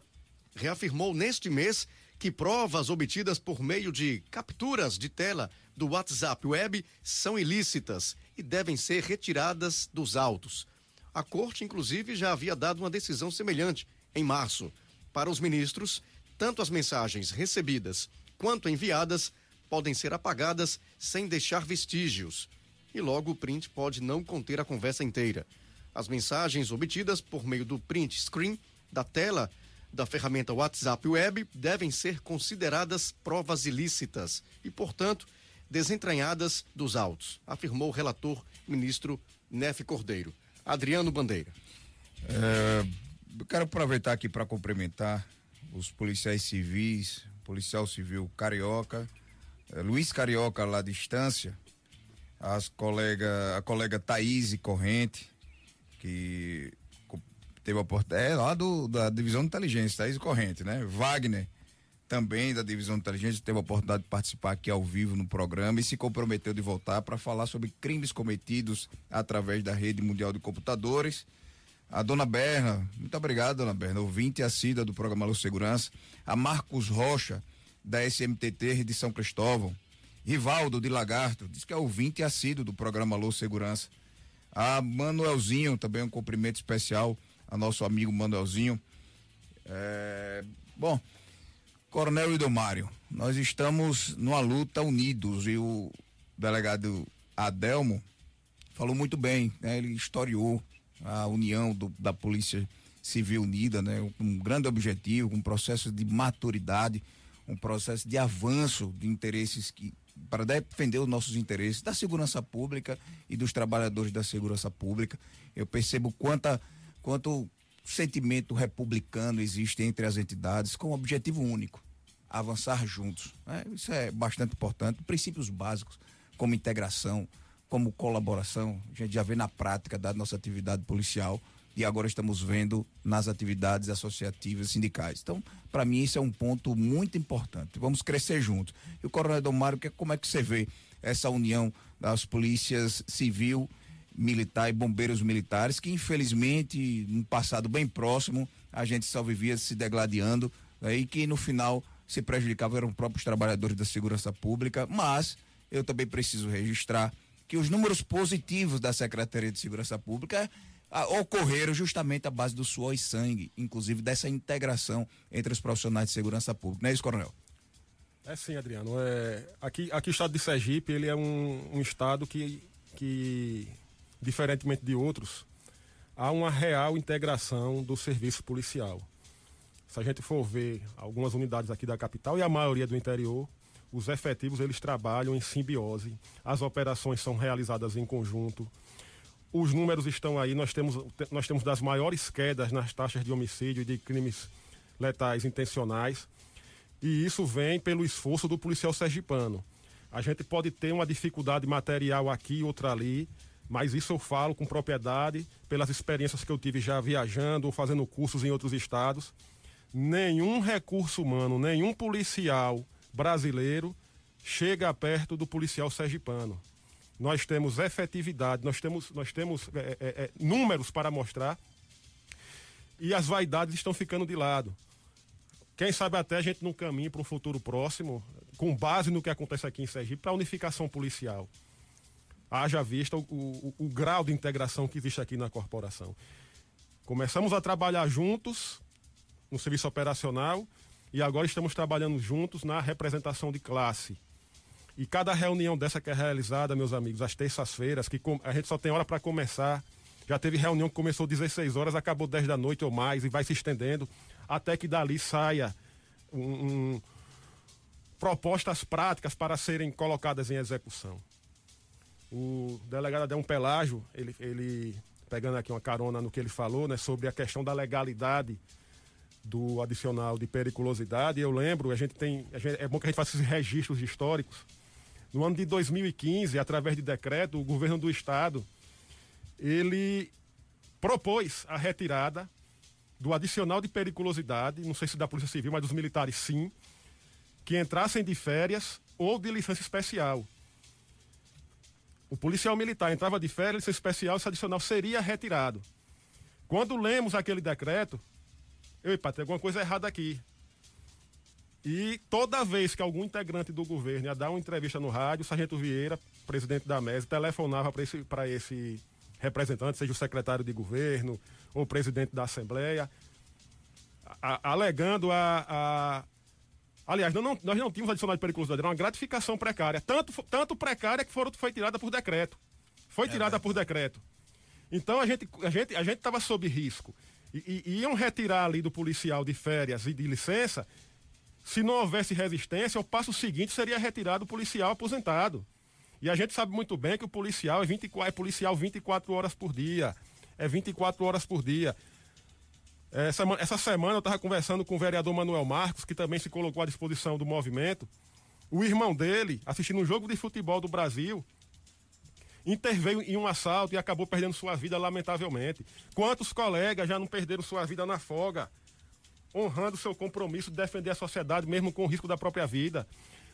reafirmou neste mês que provas obtidas por meio de capturas de tela do WhatsApp Web são ilícitas e devem ser retiradas dos autos. A corte, inclusive, já havia dado uma decisão semelhante em março. Para os ministros, tanto as mensagens recebidas quanto enviadas podem ser apagadas sem deixar vestígios. E logo o print pode não conter a conversa inteira. As mensagens obtidas por meio do print screen da tela da ferramenta WhatsApp Web devem ser consideradas provas ilícitas e, portanto, desentranhadas dos autos, afirmou o relator ministro Nefe Cordeiro. Adriano Bandeira. É, eu quero aproveitar aqui para cumprimentar os policiais civis, policial civil carioca, é, Luiz Carioca lá à distância, as colega, a colega Thaís Corrente, que teve a é lá do, da divisão de inteligência, Thaís Corrente, né? Wagner, também da divisão de inteligência, teve a oportunidade de participar aqui ao vivo no programa e se comprometeu de voltar para falar sobre crimes cometidos através da rede mundial de computadores. A dona Berna, muito obrigado, dona Berna, ouvinte assídua do programa Luz Segurança. A Marcos Rocha, da SMTT de São Cristóvão. Rivaldo de Lagarto, diz que é ouvinte assíduo do programa Alô Segurança. A Manuelzinho, também um cumprimento especial a nosso amigo Manuelzinho. É, bom, Coronel Idomário, nós estamos numa luta unidos e o delegado Adelmo falou muito bem, né? Ele historiou a união do, da Polícia Civil Unida, né? Um grande objetivo, um processo de maturidade, um processo de avanço de interesses que para defender os nossos interesses da segurança pública e dos trabalhadores da segurança pública. Eu percebo quanta, quanto sentimento republicano existe entre as entidades com o objetivo único, avançar juntos. Né? Isso é bastante importante. Princípios básicos, como integração, como colaboração, a gente já vê na prática da nossa atividade policial e agora estamos vendo nas atividades associativas sindicais. Então, para mim, isso é um ponto muito importante. Vamos crescer juntos. E o Coronel Domário, como é que você vê essa união das polícias civil, militar e bombeiros militares, que infelizmente, num passado bem próximo, a gente só vivia se degladiando né, e que no final se prejudicavam eram os próprios trabalhadores da segurança pública, mas eu também preciso registrar que os números positivos da Secretaria de Segurança Pública ocorreram justamente à base do suor e sangue, inclusive dessa integração entre os profissionais de segurança pública. Não é isso, Coronel? É sim, Adriano. É, aqui, aqui o estado de Sergipe ele é um, um estado que, que, diferentemente de outros, há uma real integração do serviço policial. Se a gente for ver algumas unidades aqui da capital e a maioria do interior, os efetivos eles trabalham em simbiose, as operações são realizadas em conjunto os números estão aí, nós temos, nós temos das maiores quedas nas taxas de homicídio e de crimes letais intencionais. E isso vem pelo esforço do policial sergipano. A gente pode ter uma dificuldade material aqui, outra ali, mas isso eu falo com propriedade, pelas experiências que eu tive já viajando ou fazendo cursos em outros estados. Nenhum recurso humano, nenhum policial brasileiro chega perto do policial sergipano nós temos efetividade, nós temos, nós temos é, é, é, números para mostrar e as vaidades estão ficando de lado. Quem sabe até a gente não caminha para um futuro próximo, com base no que acontece aqui em Sergipe, para a unificação policial. Haja vista o, o, o grau de integração que existe aqui na corporação. Começamos a trabalhar juntos no serviço operacional e agora estamos trabalhando juntos na representação de classe e cada reunião dessa que é realizada, meus amigos, às terças-feiras, que a gente só tem hora para começar. Já teve reunião que começou 16 horas, acabou 10 da noite ou mais e vai se estendendo até que dali saia um, um, propostas práticas para serem colocadas em execução. O delegado Adão Pelágio, ele, ele pegando aqui uma carona no que ele falou, né, sobre a questão da legalidade do adicional de periculosidade. Eu lembro, a gente tem, a gente, é bom que a gente faça esses registros históricos. No ano de 2015, através de decreto, o governo do estado ele propôs a retirada do adicional de periculosidade, não sei se da Polícia Civil, mas dos militares sim, que entrassem de férias ou de licença especial. O policial militar entrava de férias, licença especial, esse adicional seria retirado. Quando lemos aquele decreto, eu, epa, tem alguma coisa errada aqui. E toda vez que algum integrante do governo ia dar uma entrevista no rádio, o Sargento Vieira, presidente da MES, telefonava para esse, esse representante, seja o secretário de governo ou o presidente da Assembleia, a, alegando a, a. Aliás, não, não, nós não tínhamos adicional de periculosidade, era uma gratificação precária. Tanto, tanto precária que foram, foi tirada por decreto. Foi tirada é por decreto. Então a gente a gente a gente estava sob risco. E, e, iam retirar ali do policial de férias e de licença se não houvesse resistência, o passo seguinte seria retirado o policial aposentado. E a gente sabe muito bem que o policial é, 24, é policial 24 horas por dia. É 24 horas por dia. Essa, essa semana eu estava conversando com o vereador Manuel Marcos, que também se colocou à disposição do movimento. O irmão dele, assistindo um jogo de futebol do Brasil, interveio em um assalto e acabou perdendo sua vida lamentavelmente. Quantos colegas já não perderam sua vida na folga? honrando seu compromisso de defender a sociedade, mesmo com o risco da própria vida.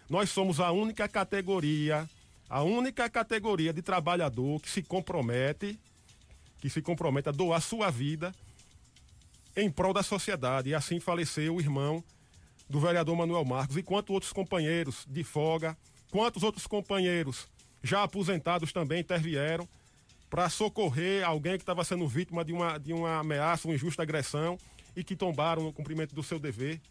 Nós somos a única categoria, a única categoria de trabalhador que se compromete, que se compromete a doar sua vida em prol da sociedade. E assim faleceu o irmão do vereador Manuel Marcos. E quantos outros companheiros de folga, quantos outros companheiros já aposentados também intervieram para socorrer alguém que estava sendo vítima de uma, de uma ameaça, uma injusta agressão e que tombaram no cumprimento do seu dever.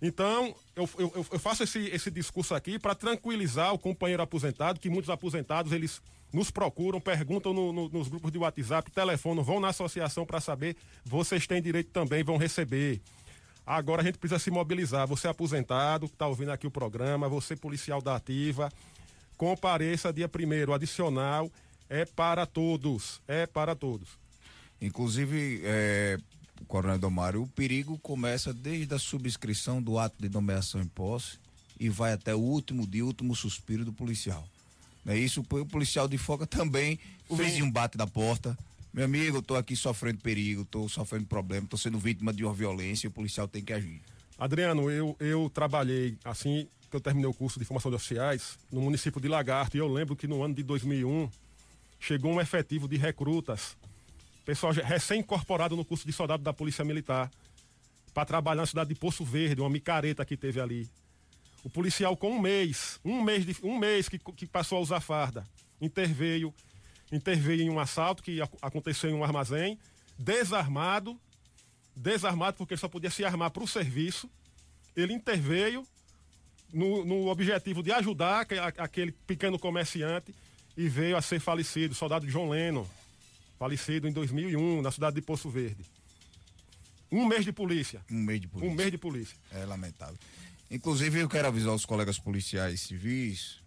Então, eu, eu, eu faço esse, esse discurso aqui para tranquilizar o companheiro aposentado, que muitos aposentados eles nos procuram, perguntam no, no, nos grupos de WhatsApp, telefonam, vão na associação para saber, vocês têm direito também, vão receber. Agora a gente precisa se mobilizar. Você aposentado, que está ouvindo aqui o programa, você policial da ativa, compareça dia primeiro. Adicional é para todos. É para todos. Inclusive, é, Coronel Domário, o perigo começa desde a subscrição do ato de nomeação em posse e vai até o último dia, último suspiro do policial. Não é isso? O policial de foca também, o vizinho bate da porta. Meu amigo, eu tô aqui sofrendo perigo, tô sofrendo problema, tô sendo vítima de uma violência e o policial tem que agir. Adriano, eu, eu trabalhei assim que eu terminei o curso de formação de oficiais no município de Lagarto e eu lembro que no ano de 2001 chegou um efetivo de recrutas pessoal recém-incorporado no curso de soldado da Polícia Militar, para trabalhar na cidade de Poço Verde, uma micareta que teve ali. O policial com um mês, um mês, de, um mês que, que passou a usar farda, interveio, interveio em um assalto que aconteceu em um armazém, desarmado, desarmado porque ele só podia se armar para o serviço. Ele interveio no, no objetivo de ajudar aquele pequeno comerciante e veio a ser falecido, soldado John Lennon falecido em 2001, na cidade de Poço Verde. Um mês de polícia. Um mês de polícia. Um mês de polícia. É lamentável. Inclusive, eu quero avisar os colegas policiais civis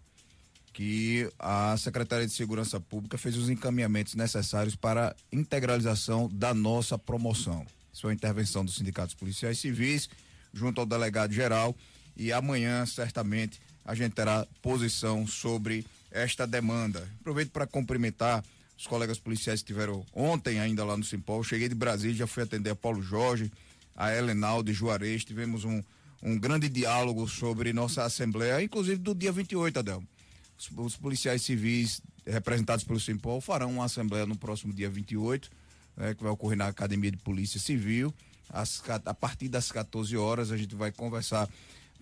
que a Secretaria de Segurança Pública fez os encaminhamentos necessários para a integralização da nossa promoção. Isso é uma intervenção dos sindicatos policiais civis, junto ao delegado geral, e amanhã, certamente, a gente terá posição sobre esta demanda. Aproveito para cumprimentar os colegas policiais estiveram ontem ainda lá no Simpol. Cheguei de Brasília, já fui atender a Paulo Jorge, a Helenaldo de Juarez. Tivemos um, um grande diálogo sobre nossa Assembleia, inclusive do dia 28, Adel. Os, os policiais civis representados pelo Simpol farão uma Assembleia no próximo dia 28, né, que vai ocorrer na Academia de Polícia Civil. As, a partir das 14 horas a gente vai conversar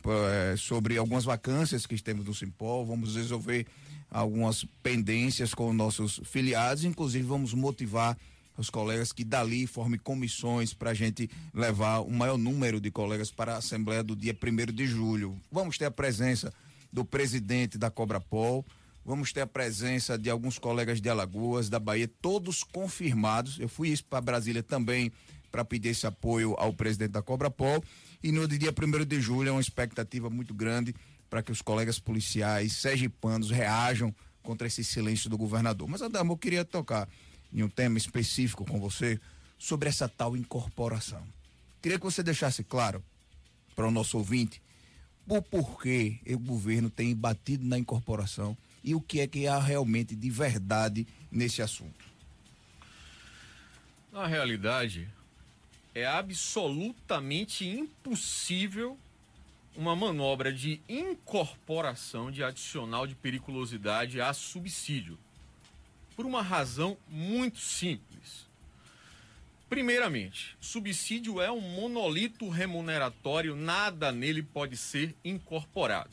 é, sobre algumas vacâncias que temos no Simpol, vamos resolver algumas pendências com nossos filiados, inclusive vamos motivar os colegas que dali formem comissões para a gente levar o maior número de colegas para a Assembleia do dia 1 de julho. Vamos ter a presença do presidente da Cobrapol, vamos ter a presença de alguns colegas de Alagoas, da Bahia, todos confirmados. Eu fui para Brasília também para pedir esse apoio ao presidente da Cobrapol. E no dia 1 de julho é uma expectativa muito grande para que os colegas policiais sergipanos reajam contra esse silêncio do governador. Mas, Adamo, eu queria tocar em um tema específico com você sobre essa tal incorporação. Queria que você deixasse claro para o nosso ouvinte o porquê o governo tem batido na incorporação e o que é que há realmente de verdade nesse assunto. Na realidade, é absolutamente impossível uma manobra de incorporação de adicional de periculosidade a subsídio. Por uma razão muito simples. Primeiramente, subsídio é um monolito remuneratório, nada nele pode ser incorporado.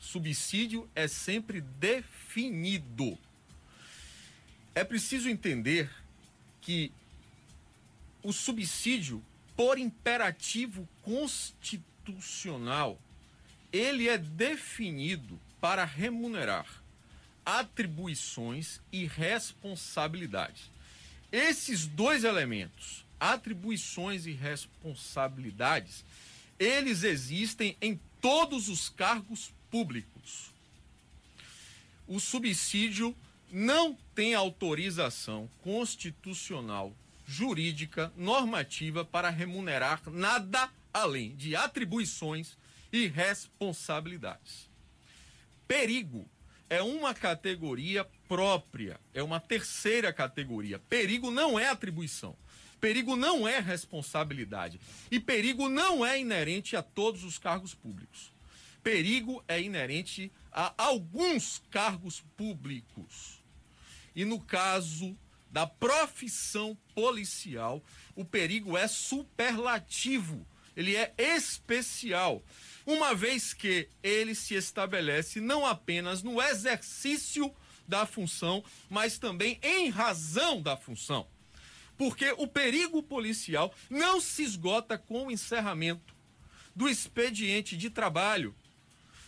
Subsídio é sempre definido. É preciso entender que o subsídio, por imperativo constitucional, ele é definido para remunerar atribuições e responsabilidades. Esses dois elementos, atribuições e responsabilidades, eles existem em todos os cargos públicos. O subsídio não tem autorização constitucional, jurídica, normativa para remunerar nada além de atribuições e responsabilidades. Perigo é uma categoria própria, é uma terceira categoria. Perigo não é atribuição. Perigo não é responsabilidade. E perigo não é inerente a todos os cargos públicos. Perigo é inerente a alguns cargos públicos. E no caso da profissão policial, o perigo é superlativo, ele é especial uma vez que ele se estabelece não apenas no exercício da função, mas também em razão da função. Porque o perigo policial não se esgota com o encerramento do expediente de trabalho,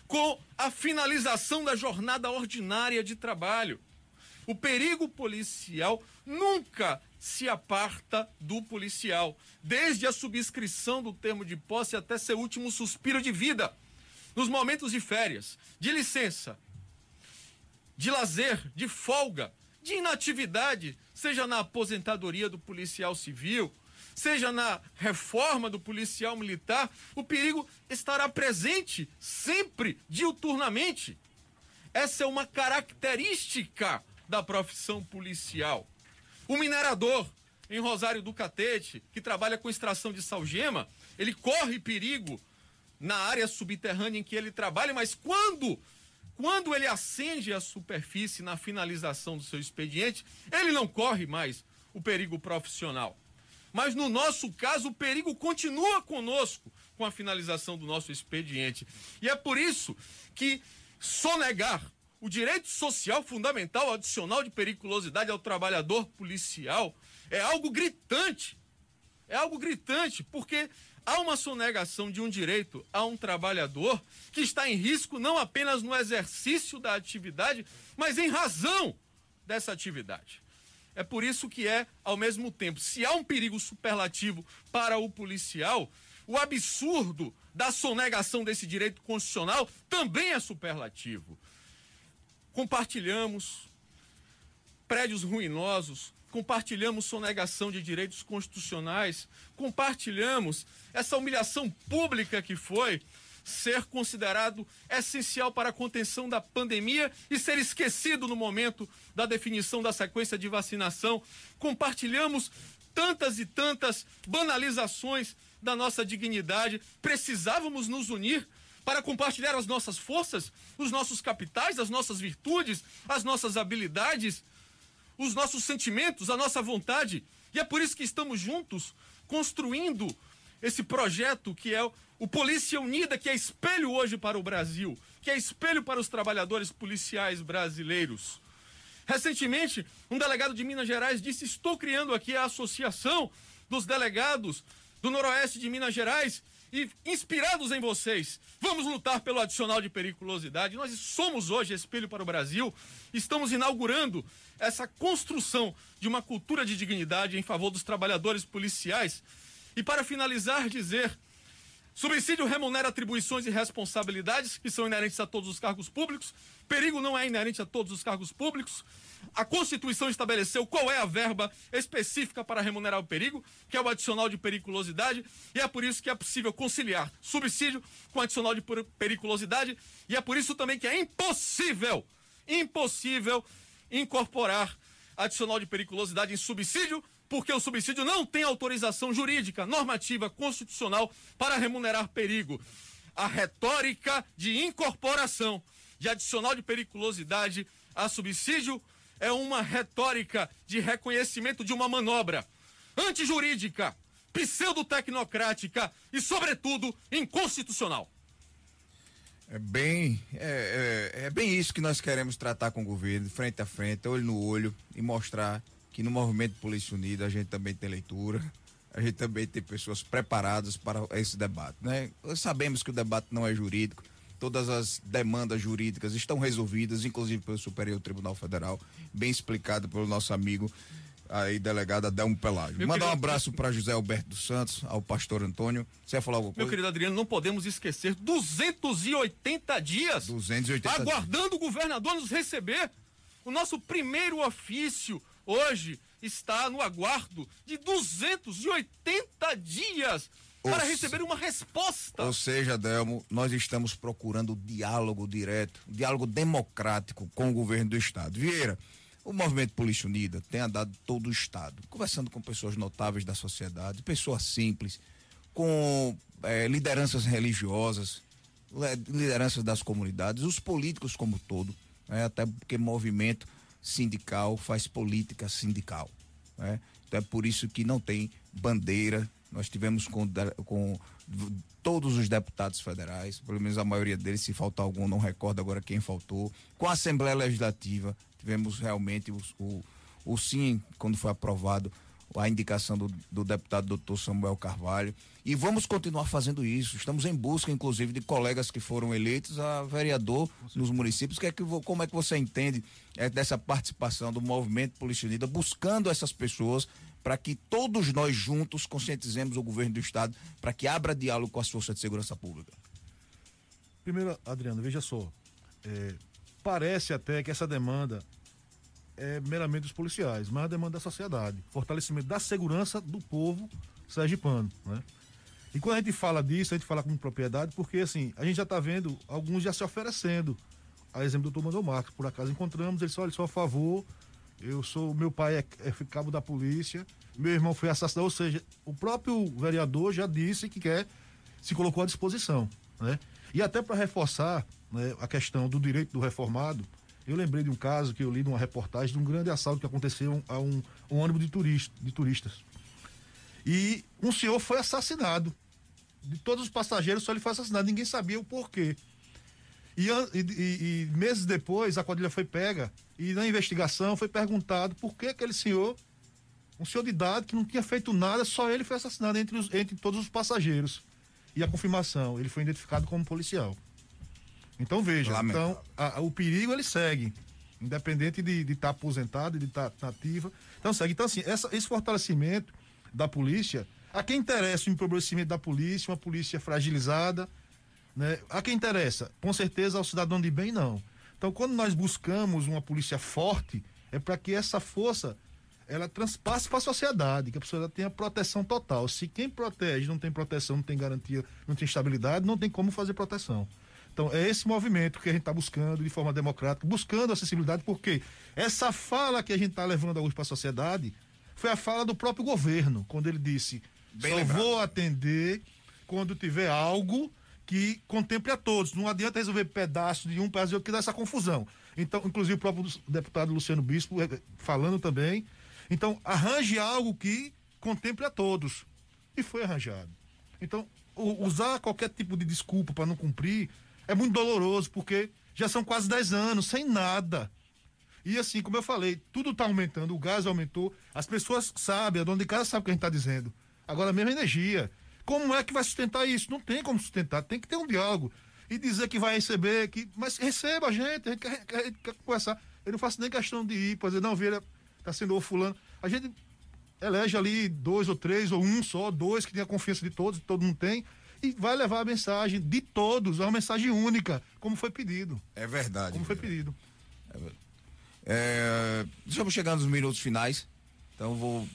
com a finalização da jornada ordinária de trabalho. O perigo policial nunca se aparta do policial, desde a subscrição do termo de posse até seu último suspiro de vida, nos momentos de férias, de licença, de lazer, de folga, de inatividade, seja na aposentadoria do policial civil, seja na reforma do policial militar, o perigo estará presente sempre, diuturnamente. Essa é uma característica da profissão policial. O minerador em Rosário do Catete, que trabalha com extração de salgema, ele corre perigo na área subterrânea em que ele trabalha, mas quando quando ele acende a superfície na finalização do seu expediente, ele não corre mais o perigo profissional. Mas no nosso caso, o perigo continua conosco com a finalização do nosso expediente. E é por isso que sonegar o direito social fundamental adicional de periculosidade ao trabalhador policial é algo gritante. É algo gritante, porque há uma sonegação de um direito a um trabalhador que está em risco não apenas no exercício da atividade, mas em razão dessa atividade. É por isso que é, ao mesmo tempo, se há um perigo superlativo para o policial, o absurdo da sonegação desse direito constitucional também é superlativo. Compartilhamos prédios ruinosos, compartilhamos sonegação de direitos constitucionais, compartilhamos essa humilhação pública que foi ser considerado essencial para a contenção da pandemia e ser esquecido no momento da definição da sequência de vacinação. Compartilhamos tantas e tantas banalizações da nossa dignidade. Precisávamos nos unir para compartilhar as nossas forças, os nossos capitais, as nossas virtudes, as nossas habilidades os nossos sentimentos, a nossa vontade. E é por isso que estamos juntos construindo esse projeto que é o Polícia Unida, que é espelho hoje para o Brasil, que é espelho para os trabalhadores policiais brasileiros. Recentemente, um delegado de Minas Gerais disse: Estou criando aqui a Associação dos Delegados do Noroeste de Minas Gerais e inspirados em vocês, vamos lutar pelo adicional de periculosidade. Nós somos hoje espelho para o Brasil, estamos inaugurando essa construção de uma cultura de dignidade em favor dos trabalhadores policiais. E para finalizar, dizer Subsídio remunera atribuições e responsabilidades que são inerentes a todos os cargos públicos. Perigo não é inerente a todos os cargos públicos. A Constituição estabeleceu qual é a verba específica para remunerar o perigo, que é o adicional de periculosidade, e é por isso que é possível conciliar subsídio com adicional de periculosidade, e é por isso também que é impossível, impossível incorporar adicional de periculosidade em subsídio porque o subsídio não tem autorização jurídica, normativa, constitucional para remunerar perigo. A retórica de incorporação de adicional de periculosidade a subsídio é uma retórica de reconhecimento de uma manobra antijurídica, pseudo-tecnocrática e, sobretudo, inconstitucional. É bem, é, é, é, bem isso que nós queremos tratar com o governo, frente a frente, olho no olho, e mostrar que no movimento Polícia Unida a gente também tem leitura, a gente também tem pessoas preparadas para esse debate, né? Sabemos que o debate não é jurídico, todas as demandas jurídicas estão resolvidas, inclusive pelo Superior Tribunal Federal, bem explicado pelo nosso amigo aí, delegado Adelmo Pelágio. Meu Manda querido... um abraço para José Alberto dos Santos, ao pastor Antônio. Você ia falar alguma coisa? Meu querido Adriano, não podemos esquecer 280 dias 280 aguardando dias. o governador nos receber. O nosso primeiro ofício hoje está no aguardo de 280 dias para receber uma resposta. Ou seja, Delmo, nós estamos procurando diálogo direto, diálogo democrático com o governo do Estado. Vieira, o movimento Polícia Unida tem andado todo o Estado, conversando com pessoas notáveis da sociedade, pessoas simples, com é, lideranças religiosas, lideranças das comunidades, os políticos como todo, né? até porque movimento sindical faz política sindical. Né? Então é por isso que não tem bandeira. Nós tivemos com, com todos os deputados federais, pelo menos a maioria deles, se faltar algum, não recordo agora quem faltou. Com a Assembleia Legislativa, tivemos realmente o, o, o sim, quando foi aprovado a indicação do, do deputado doutor Samuel Carvalho. E vamos continuar fazendo isso. Estamos em busca, inclusive, de colegas que foram eleitos a vereador nos municípios. Que é que, como é que você entende é, dessa participação do movimento Polícia Unida, buscando essas pessoas para que todos nós juntos conscientizemos o governo do Estado para que abra diálogo com as forças de segurança pública? Primeiro, Adriano, veja só. É, parece até que essa demanda é meramente dos policiais, mas a demanda da sociedade. Fortalecimento da segurança do povo sergipano, né? E quando a gente fala disso, a gente fala com propriedade, porque assim, a gente já está vendo alguns já se oferecendo. A exemplo do doutor Manuel Marcos, por acaso encontramos, ele disse, olha, sou a favor, eu sou, meu pai é, é cabo da polícia, meu irmão foi assassinado, ou seja, o próprio vereador já disse que quer, se colocou à disposição, né? E até para reforçar né, a questão do direito do reformado, eu lembrei de um caso que eu li numa reportagem de um grande assalto que aconteceu a um, um ônibus de, turista, de turistas. E um senhor foi assassinado de todos os passageiros, só ele foi assassinado. Ninguém sabia o porquê. E, e, e, meses depois, a quadrilha foi pega e na investigação foi perguntado por que aquele senhor, um senhor de idade que não tinha feito nada, só ele foi assassinado entre, os, entre todos os passageiros. E a confirmação, ele foi identificado como policial. Então veja, então a, a, o perigo ele segue, independente de estar tá aposentado, de estar tá, ativa. Então segue. Então assim, essa, esse fortalecimento da polícia a quem interessa o empobrecimento da polícia, uma polícia fragilizada, né? A quem interessa? Com certeza ao cidadão de bem, não. Então, quando nós buscamos uma polícia forte, é para que essa força ela transpasse para a sociedade, que a pessoa tenha proteção total. Se quem protege não tem proteção, não tem garantia, não tem estabilidade, não tem como fazer proteção. Então, é esse movimento que a gente está buscando de forma democrática, buscando acessibilidade, porque essa fala que a gente está levando hoje para a sociedade foi a fala do próprio governo, quando ele disse: Bem Só lembrado. vou atender quando tiver algo que contemple a todos. Não adianta resolver pedaços de um pedaço de outro que dá essa confusão. Então, inclusive o próprio deputado Luciano Bispo eh, falando também. Então, arranje algo que contemple a todos. E foi arranjado. Então, usar qualquer tipo de desculpa para não cumprir é muito doloroso, porque já são quase 10 anos sem nada. E assim, como eu falei, tudo está aumentando, o gás aumentou, as pessoas sabem, a dona de casa sabe o que a gente está dizendo. Agora, a mesma energia. Como é que vai sustentar isso? Não tem como sustentar, tem que ter um diálogo. E dizer que vai receber, que, mas receba a gente, a gente quer, gente quer conversar. Eu não faço nem questão de ir, por dizer, não, Vieira está sendo o fulano. A gente elege ali dois ou três, ou um só, dois, que tem a confiança de todos, todo mundo tem, e vai levar a mensagem de todos, é uma mensagem única, como foi pedido. É verdade. Como foi pedido. É, é, estamos chegando nos minutos finais, então vou.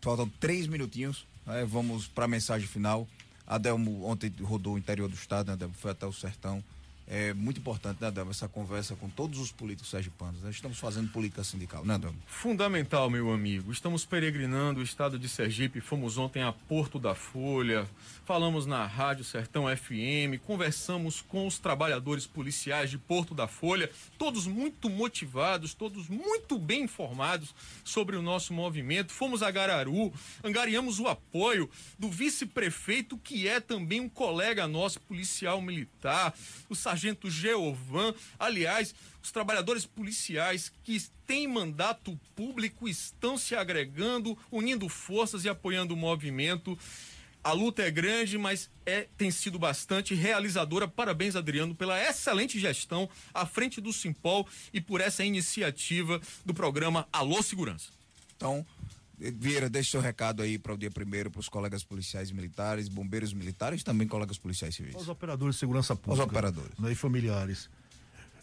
Faltam três minutinhos é, vamos para a mensagem final. Adelmo ontem rodou o interior do estado, né, Adelmo? Foi até o sertão. É muito importante, né, Adelmo, essa conversa com todos os políticos sergipanos. Nós estamos fazendo política sindical, né, Adelmo? Fundamental, meu amigo. Estamos peregrinando o estado de Sergipe. Fomos ontem a Porto da Folha, falamos na Rádio Sertão FM, conversamos com os trabalhadores policiais de Porto da Folha, todos muito motivados, todos muito bem informados sobre o nosso movimento. Fomos a Gararu, angariamos o apoio do vice-prefeito, que é também um colega nosso, policial militar, o sargento Geovan. Aliás, os trabalhadores policiais que têm mandato público estão se agregando, unindo forças e apoiando o movimento. A luta é grande, mas é, tem sido bastante realizadora. Parabéns, Adriano, pela excelente gestão à frente do Simpol e por essa iniciativa do programa Alô Segurança. Então, Vieira, deixe seu recado aí para o dia primeiro para os colegas policiais militares, bombeiros militares, também colegas policiais civis. Os operadores de segurança pública. Os operadores. Né, e familiares.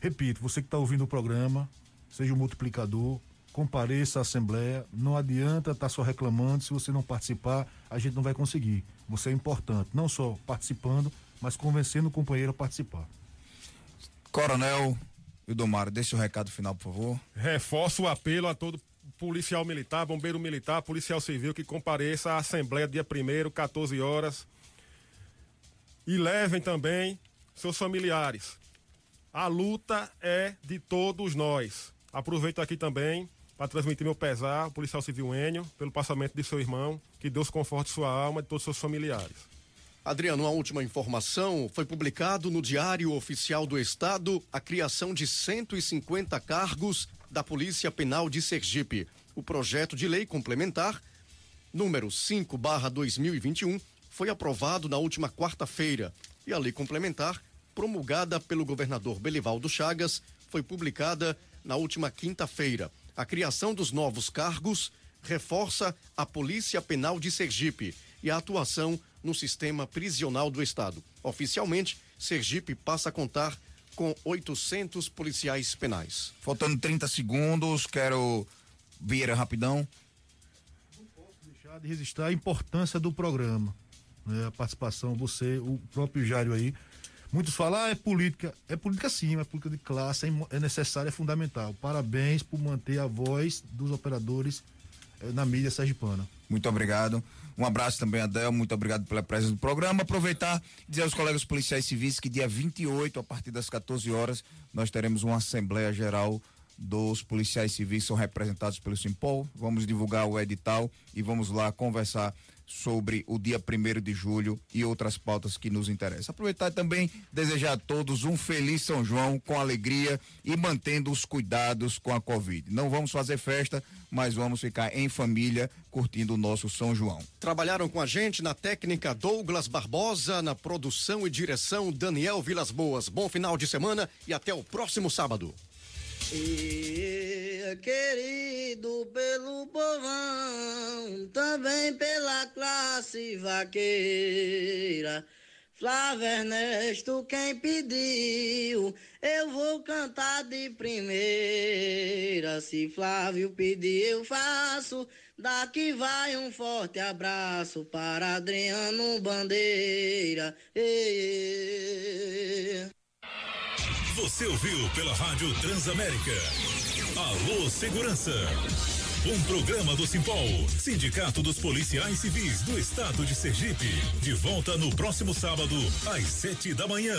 Repito, você que está ouvindo o programa, seja um multiplicador, compareça à Assembleia. Não adianta estar tá só reclamando, se você não participar, a gente não vai conseguir. Você é importante, não só participando, mas convencendo o companheiro a participar. Coronel Ildomar, deixe o recado final, por favor. Reforço o apelo a todo policial militar, bombeiro militar, policial civil que compareça à Assembleia dia 1 14 horas. E levem também seus familiares. A luta é de todos nós. Aproveito aqui também para transmitir meu pesar ao policial civil Enio pelo passamento de seu irmão. Que Deus conforte sua alma e todos os seus familiares. Adriano, uma última informação. Foi publicado no Diário Oficial do Estado a criação de 150 cargos da Polícia Penal de Sergipe. O projeto de lei complementar número 5/2021, foi aprovado na última quarta-feira e a lei complementar, promulgada pelo governador Belivaldo Chagas, foi publicada na última quinta-feira. A criação dos novos cargos reforça a Polícia Penal de Sergipe e a atuação no sistema prisional do estado. Oficialmente, Sergipe passa a contar com 800 policiais penais. Faltando 30 segundos, quero Vieira rapidão. Não posso deixar de registrar a importância do programa. Né? A participação, você, o próprio Jário aí. Muitos falam, ah, é política. É política sim, é política de classe, é, é necessária, é fundamental. Parabéns por manter a voz dos operadores eh, na mídia sergipana. Muito obrigado. Um abraço também, Adel. Muito obrigado pela presença do programa. Aproveitar e dizer aos colegas policiais civis que dia 28, a partir das 14 horas, nós teremos uma Assembleia Geral dos policiais civis são representados pelo Simpol. Vamos divulgar o edital e vamos lá conversar sobre o dia 1 de julho e outras pautas que nos interessam. Aproveitar também desejar a todos um feliz São João com alegria e mantendo os cuidados com a Covid. Não vamos fazer festa, mas vamos ficar em família curtindo o nosso São João. Trabalharam com a gente na técnica Douglas Barbosa, na produção e direção Daniel Vilas Boas. Bom final de semana e até o próximo sábado. E, querido pelo povão, também pela classe vaqueira. Flávio Ernesto, quem pediu, eu vou cantar de primeira. Se Flávio pedir, eu faço. Daqui vai um forte abraço para Adriano Bandeira. Você ouviu pela Rádio Transamérica. Alô Segurança. Um programa do Simpol, Sindicato dos Policiais Civis do Estado de Sergipe. De volta no próximo sábado, às sete da manhã.